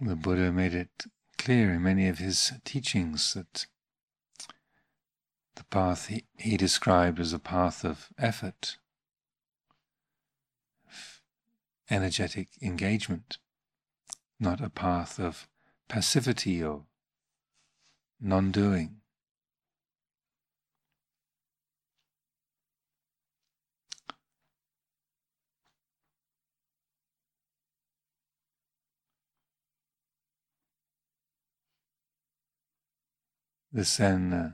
The Buddha made it clear in many of his teachings that the path he, he described as a path of effort, energetic engagement, not a path of passivity or non doing. This then uh,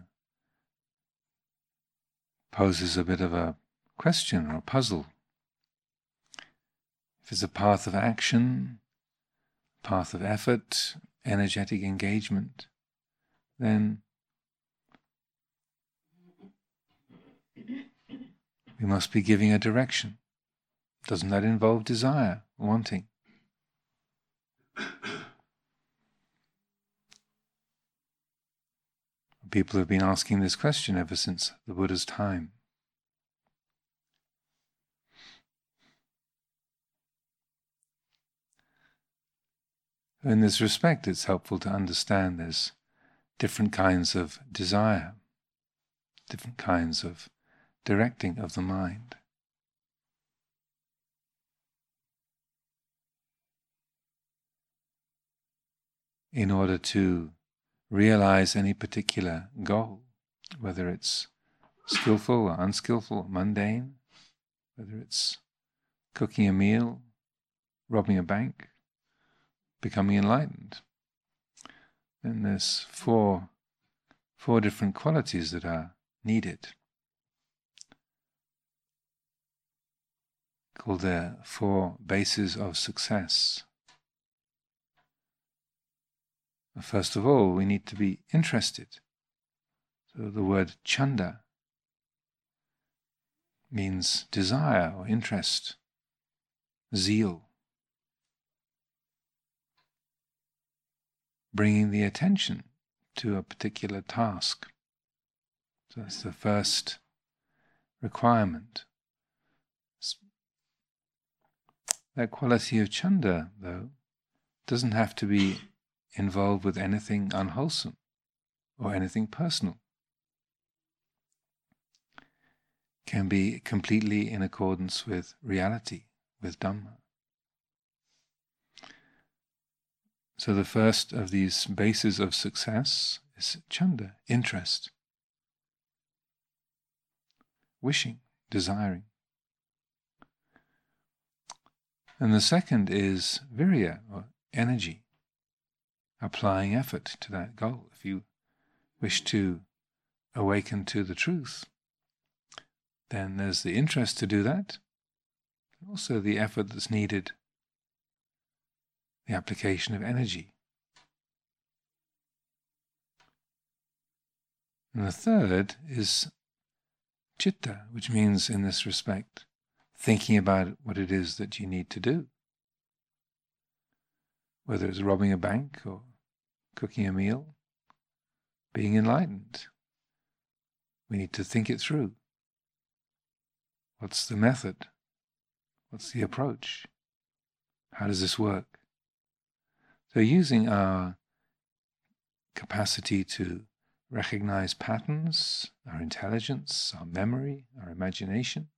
poses a bit of a question or a puzzle. If it's a path of action, path of effort, energetic engagement, then we must be giving a direction. Doesn't that involve desire, wanting? People have been asking this question ever since the Buddha's time. In this respect, it's helpful to understand there's different kinds of desire, different kinds of directing of the mind. In order to realize any particular goal, whether it's skillful or unskillful, mundane, whether it's cooking a meal, robbing a bank, becoming enlightened. Then there's four, four different qualities that are needed, called the four bases of success. First of all, we need to be interested. So the word chanda means desire or interest, zeal. Bringing the attention to a particular task. So that's the first requirement. That quality of chanda, though, doesn't have to be involved with anything unwholesome or anything personal. Can be completely in accordance with reality, with Dhamma. So, the first of these bases of success is chanda, interest, wishing, desiring. And the second is virya, or energy applying effort to that goal. If you wish to awaken to the truth, then there's the interest to do that, and also the effort that's needed, the application of energy. And the third is chitta, which means, in this respect, thinking about what it is that you need to do. Whether it's robbing a bank or cooking a meal, being enlightened. We need to think it through. What's the method? What's the approach? How does this work? So, using our capacity to recognize patterns, our intelligence, our memory, our imagination.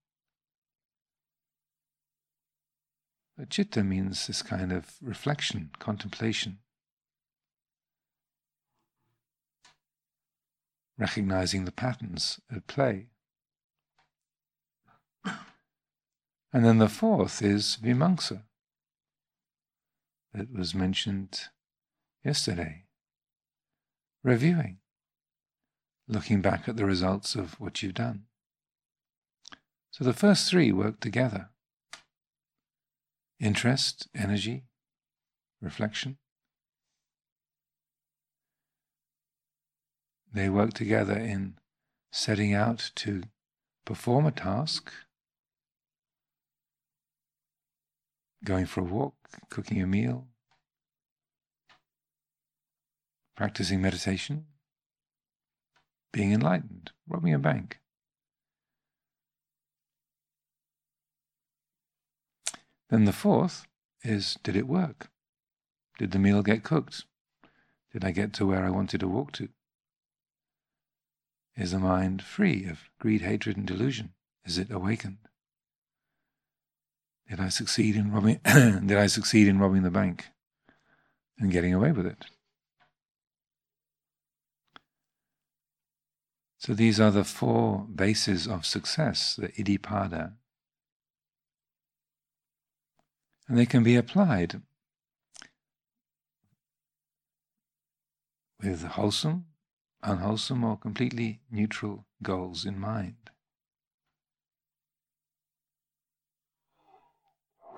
But chitta means this kind of reflection, contemplation. Recognizing the patterns at play. And then the fourth is vimamsa, that was mentioned yesterday. Reviewing, looking back at the results of what you've done. So the first three work together interest, energy, reflection. They work together in setting out to perform a task, going for a walk, cooking a meal, practicing meditation, being enlightened, robbing a bank. Then the fourth is did it work? Did the meal get cooked? Did I get to where I wanted to walk to? Is the mind free of greed, hatred, and delusion? Is it awakened? Did I succeed in robbing? did I succeed in robbing the bank and getting away with it? So these are the four bases of success, the iddhipada. And they can be applied with wholesome, unwholesome, or completely neutral goals in mind.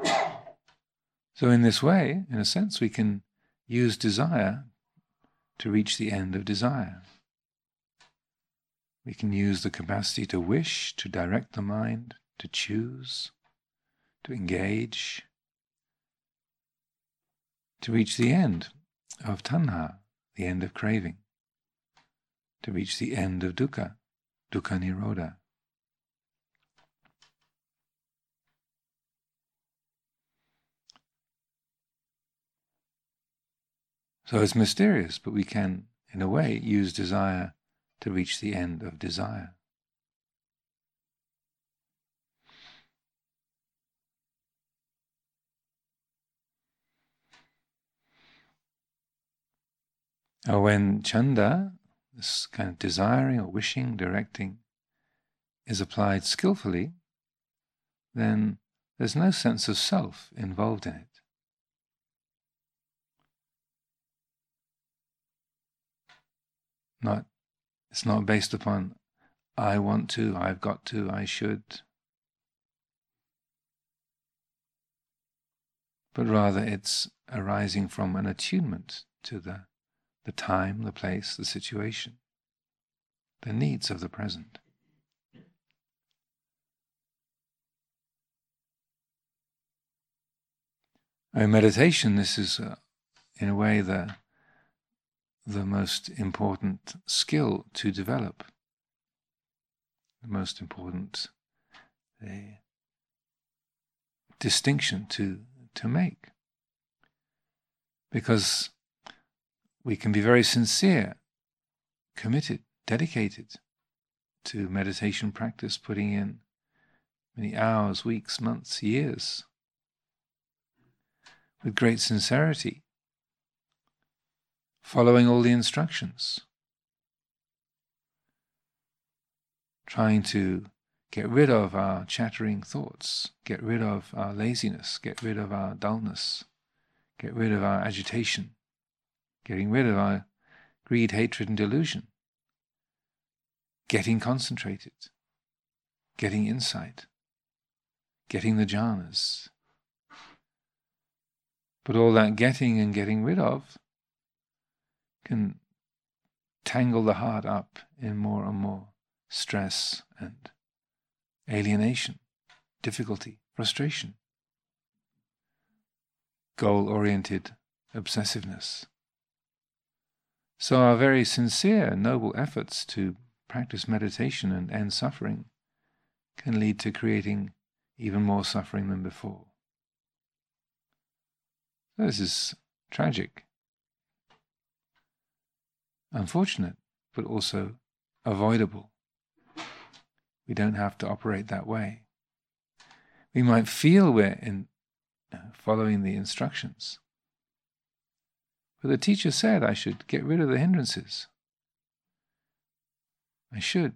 So, in this way, in a sense, we can use desire to reach the end of desire. We can use the capacity to wish, to direct the mind, to choose, to engage, to reach the end of tanha, the end of craving, to reach the end of dukkha, dukkha nirodha. So it's mysterious, but we can, in a way, use desire to reach the end of desire. When chanda, this kind of desiring or wishing, directing, is applied skillfully, then there's no sense of self involved in it. Not, it's not based upon I want to, I've got to, I should. But rather it's arising from an attunement to the, the time, the place, the situation, the needs of the present. In meditation, this is, uh, in a way, the the most important skill to develop, the most important uh, distinction to, to make. Because we can be very sincere, committed, dedicated to meditation practice, putting in many hours, weeks, months, years, with great sincerity following all the instructions, trying to get rid of our chattering thoughts, get rid of our laziness, get rid of our dullness, get rid of our agitation, getting rid of our greed, hatred, and delusion, getting concentrated, getting insight, getting the jhanas. But all that getting and getting rid of can tangle the heart up in more and more stress and alienation, difficulty, frustration, goal oriented obsessiveness. So, our very sincere, noble efforts to practice meditation and end suffering can lead to creating even more suffering than before. This is tragic unfortunate, but also avoidable. We don't have to operate that way. We might feel we're in following the instructions. But the teacher said I should get rid of the hindrances. I should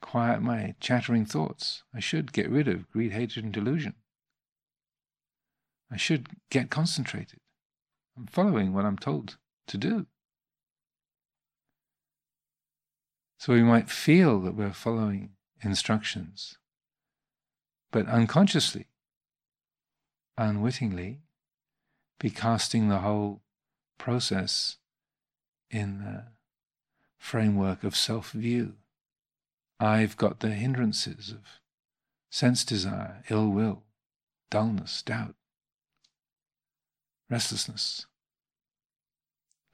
quiet my chattering thoughts. I should get rid of greed, hatred, and delusion. I should get concentrated. I'm following what I'm told to do. So we might feel that we're following instructions, but unconsciously, unwittingly, be casting the whole process in the framework of self view. I've got the hindrances of sense desire, ill will, dullness, doubt, restlessness.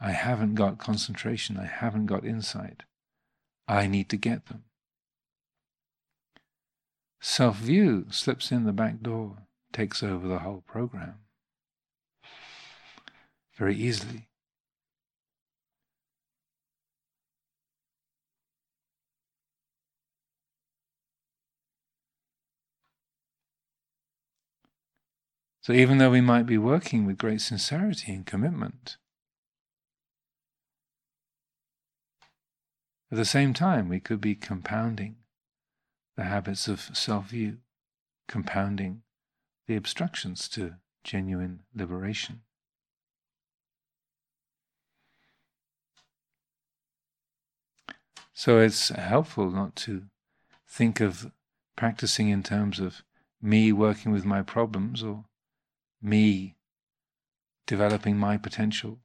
I haven't got concentration. I haven't got insight. I need to get them. Self view slips in the back door, takes over the whole program. Very easily. So even though we might be working with great sincerity and commitment, at the same time we could be compounding the habits of self view, compounding the obstructions to genuine liberation. So it's helpful not to think of practicing in terms of me working with my problems or me developing my potential,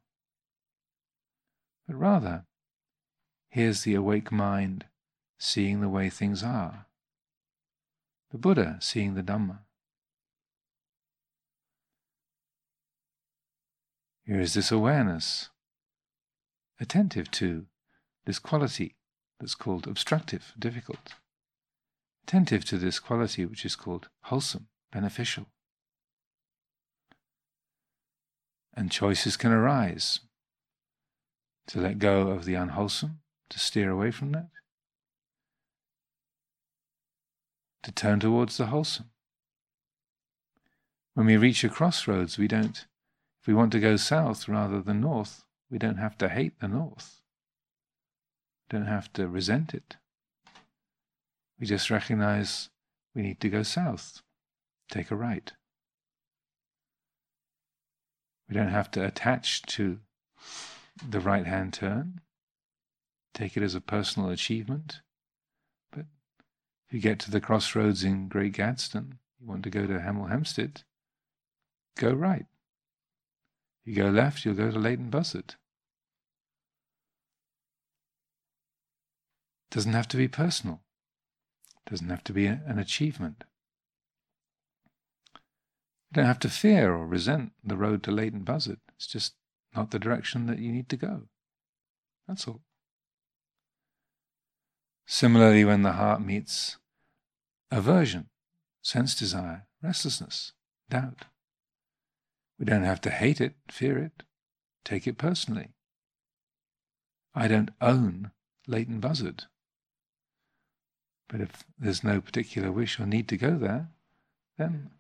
but rather, here's the awake mind seeing the way things are, the Buddha seeing the Dhamma. Here is this awareness, attentive to this quality that's called obstructive, difficult, attentive to this quality which is called wholesome, beneficial. and choices can arise to let go of the unwholesome, to steer away from that, to turn towards the wholesome. When we reach a crossroads, we don't, if we want to go south rather than north, we don't have to hate the north, don't have to resent it. We just recognize we need to go south, take a right. We don't have to attach to the right hand turn, take it as a personal achievement. But if you get to the crossroads in Great Gaddesden, you want to go to Hemel Hempstead, go right. You go left, you'll go to Leighton Buzzard. Doesn't have to be personal. Doesn't have to be an achievement. You don't have to fear or resent the road to Leighton Buzzard. It's just not the direction that you need to go. That's all. Similarly, when the heart meets aversion, sense desire, restlessness, doubt, we don't have to hate it, fear it, take it personally. I don't own Leighton Buzzard. But if there's no particular wish or need to go there, then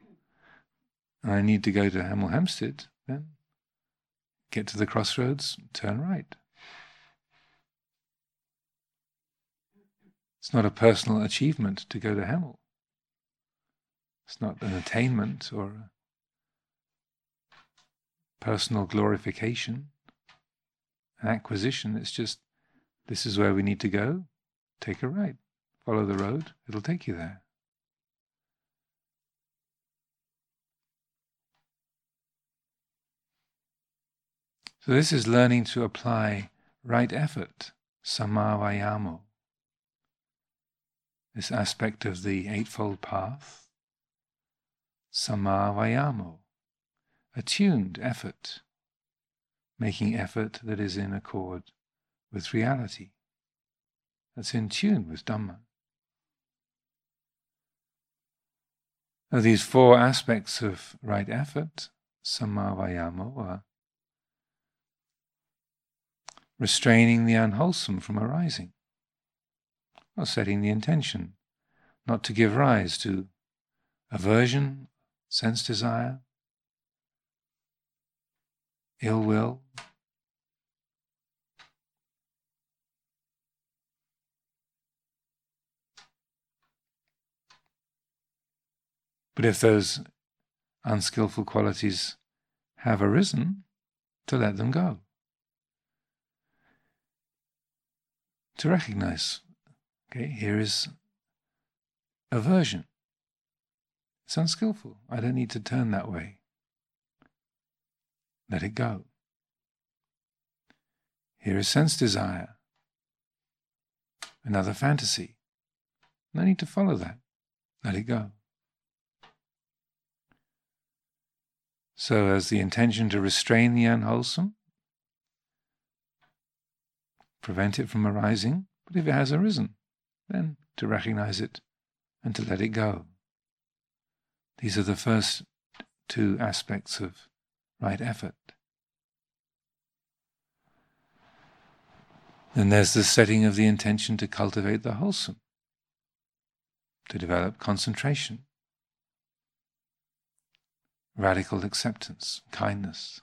and I need to go to Hemel Hempstead, then get to the crossroads, turn right. It's not a personal achievement to go to Hemel. It's not an attainment or a personal glorification, an acquisition. It's just this is where we need to go. Take a right. Follow the road, it'll take you there. So this is learning to apply right effort, samavayamo, this aspect of the Eightfold Path, samavayamo, attuned effort, making effort that is in accord with reality, that's in tune with Dhamma. Now, these four aspects of right effort, samavayamo, are restraining the unwholesome from arising, or setting the intention not to give rise to aversion, sense desire, ill will. But if those unskillful qualities have arisen, to let them go. to recognize. Okay, here is aversion. It's unskillful. I don't need to turn that way. Let it go. Here is sense desire. Another fantasy. No need to follow that. Let it go. So, as the intention to restrain the unwholesome, prevent it from arising, but if it has arisen, then to recognize it and to let it go. These are the first two aspects of right effort. Then there's the setting of the intention to cultivate the wholesome, to develop concentration, radical acceptance, kindness,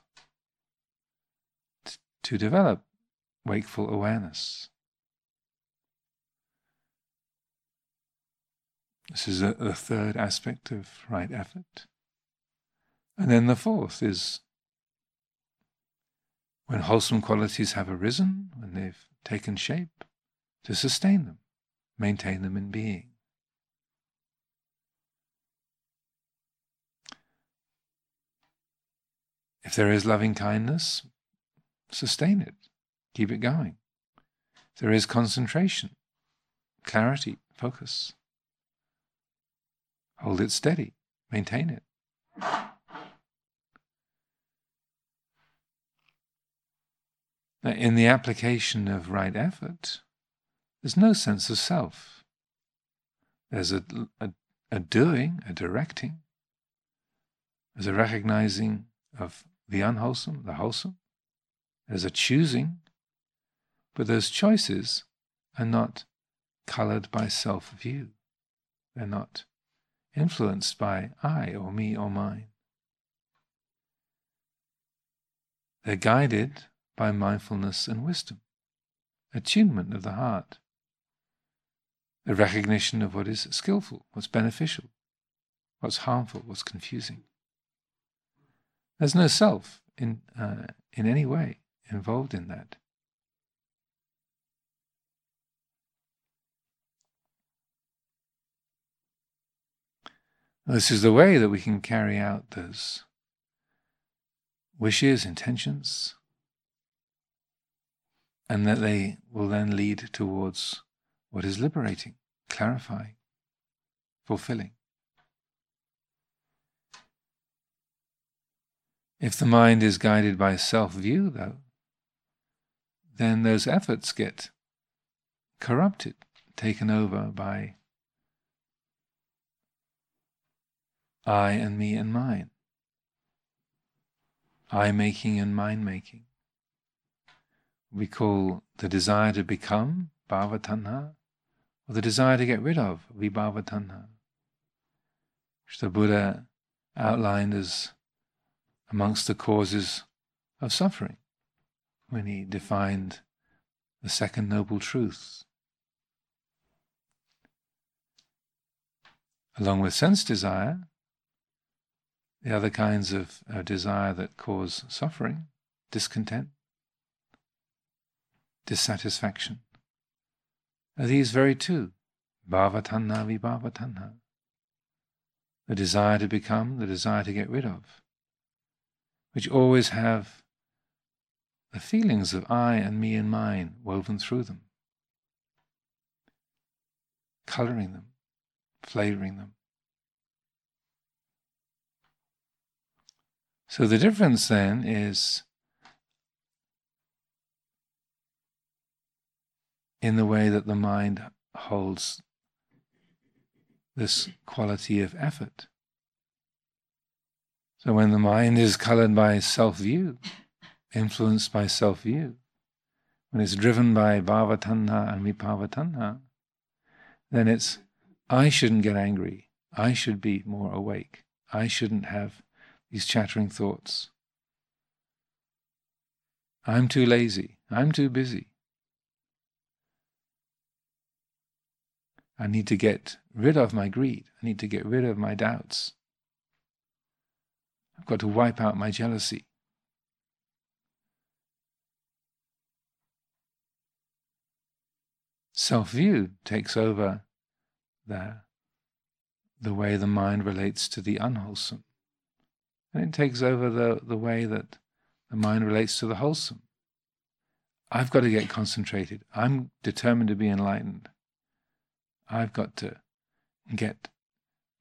t- to develop wakeful awareness. This is the third aspect of right effort. And then the fourth is when wholesome qualities have arisen, when they've taken shape, to sustain them, maintain them in being. If there is loving kindness, sustain it, keep it going. If there is concentration, clarity, focus, hold it steady, maintain it. in the application of right effort, there's no sense of self. There's a, a, a doing, a directing, there's a recognizing of the unwholesome, the wholesome. There's a choosing, but those choices are not colored by self view. They're not influenced by I or me or mine. They're guided by mindfulness and wisdom, attunement of the heart, the recognition of what is skillful, what's beneficial, what's harmful, what's confusing. There's no self in, uh, in any way involved in that. This is the way that we can carry out those wishes, intentions, and that they will then lead towards what is liberating, clarifying, fulfilling. If the mind is guided by self view, though, then those efforts get corrupted, taken over by I and me and mine, I making and mind making. We call the desire to become bhava tanha, or the desire to get rid of vibhava tanha, which the Buddha outlined as amongst the causes of suffering when he defined the second noble truth. Along with sense desire, the other kinds of, of desire that cause suffering, discontent, dissatisfaction. Are these very two? Bhavatanha vibhavatanha. The desire to become, the desire to get rid of, which always have the feelings of I and me and mine woven through them, coloring them, flavoring them. So the difference then is in the way that the mind holds this quality of effort. So when the mind is colored by self view, influenced by self view, when it's driven by bhavatanha and vibhavatanha, then it's I shouldn't get angry. I should be more awake. I shouldn't have these chattering thoughts. I'm too lazy. I'm too busy. I need to get rid of my greed. I need to get rid of my doubts. I've got to wipe out my jealousy. Self view takes over the, the way the mind relates to the unwholesome. And it takes over the, the way that the mind relates to the wholesome. I've got to get concentrated. I'm determined to be enlightened. I've got to get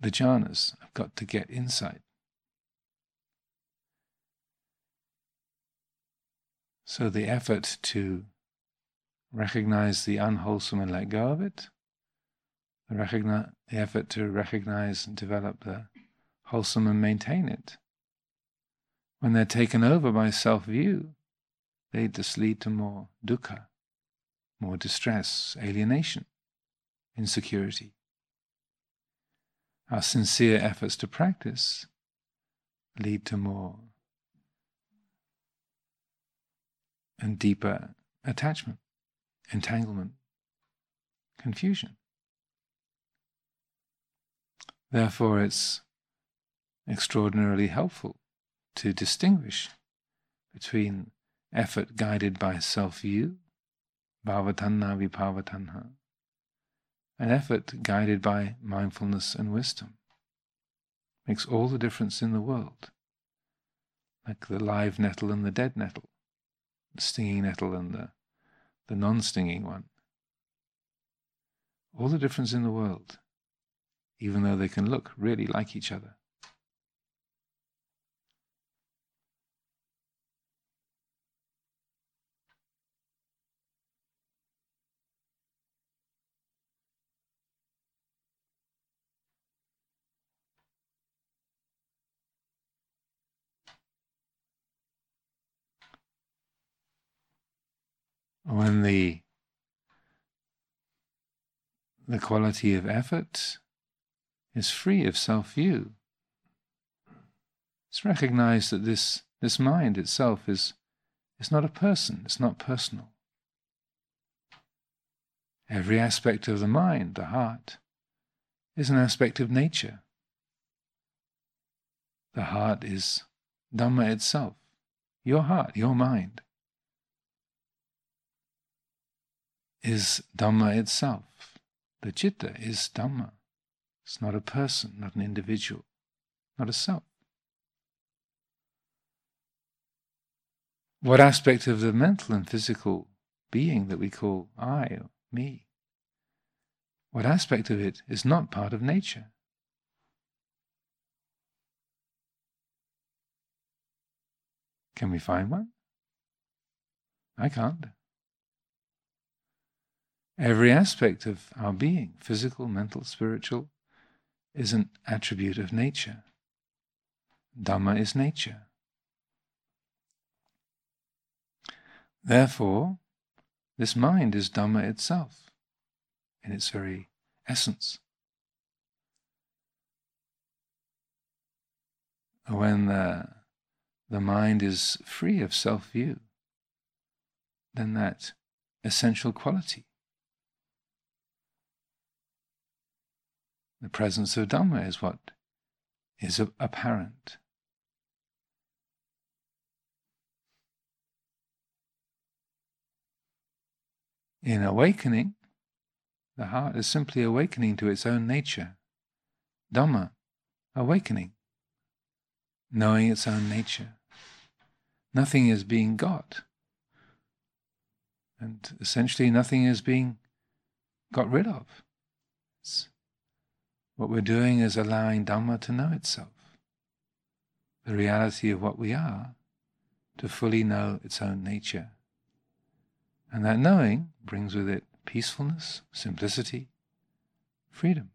the jhanas, I've got to get insight. So the effort to recognize the unwholesome and let go of it, the, recognize, the effort to recognize and develop the wholesome and maintain it. When they're taken over by self view, they just lead to more dukkha, more distress, alienation, insecurity. Our sincere efforts to practice lead to more and deeper attachment, entanglement, confusion. Therefore, it's extraordinarily helpful to distinguish between effort guided by self view, bhavatanha vibhavatanha, and effort guided by mindfulness and wisdom. Makes all the difference in the world. Like the live nettle and the dead nettle, stinging nettle and the, the non stinging one. All the difference in the world even though they can look really like each other. When the the quality of effort is free of self view. It's recognized that this, this mind itself is, is not a person, it's not personal. Every aspect of the mind, the heart, is an aspect of nature. The heart is Dhamma itself, your heart, your mind, is Dhamma itself. The citta is Dhamma. It's not a person, not an individual, not a self. What aspect of the mental and physical being that we call I or me, what aspect of it is not part of nature? Can we find one? I can't. Every aspect of our being, physical, mental, spiritual, is an attribute of nature. Dhamma is nature. Therefore, this mind is Dhamma itself in its very essence. When the, the mind is free of self view, then that essential quality The presence of Dhamma is what is apparent. In awakening, the heart is simply awakening to its own nature. Dhamma, awakening, knowing its own nature. Nothing is being got. And essentially, nothing is being got rid of. It's what we're doing is allowing Dhamma to know itself, the reality of what we are, to fully know its own nature. And that knowing brings with it peacefulness, simplicity, freedom.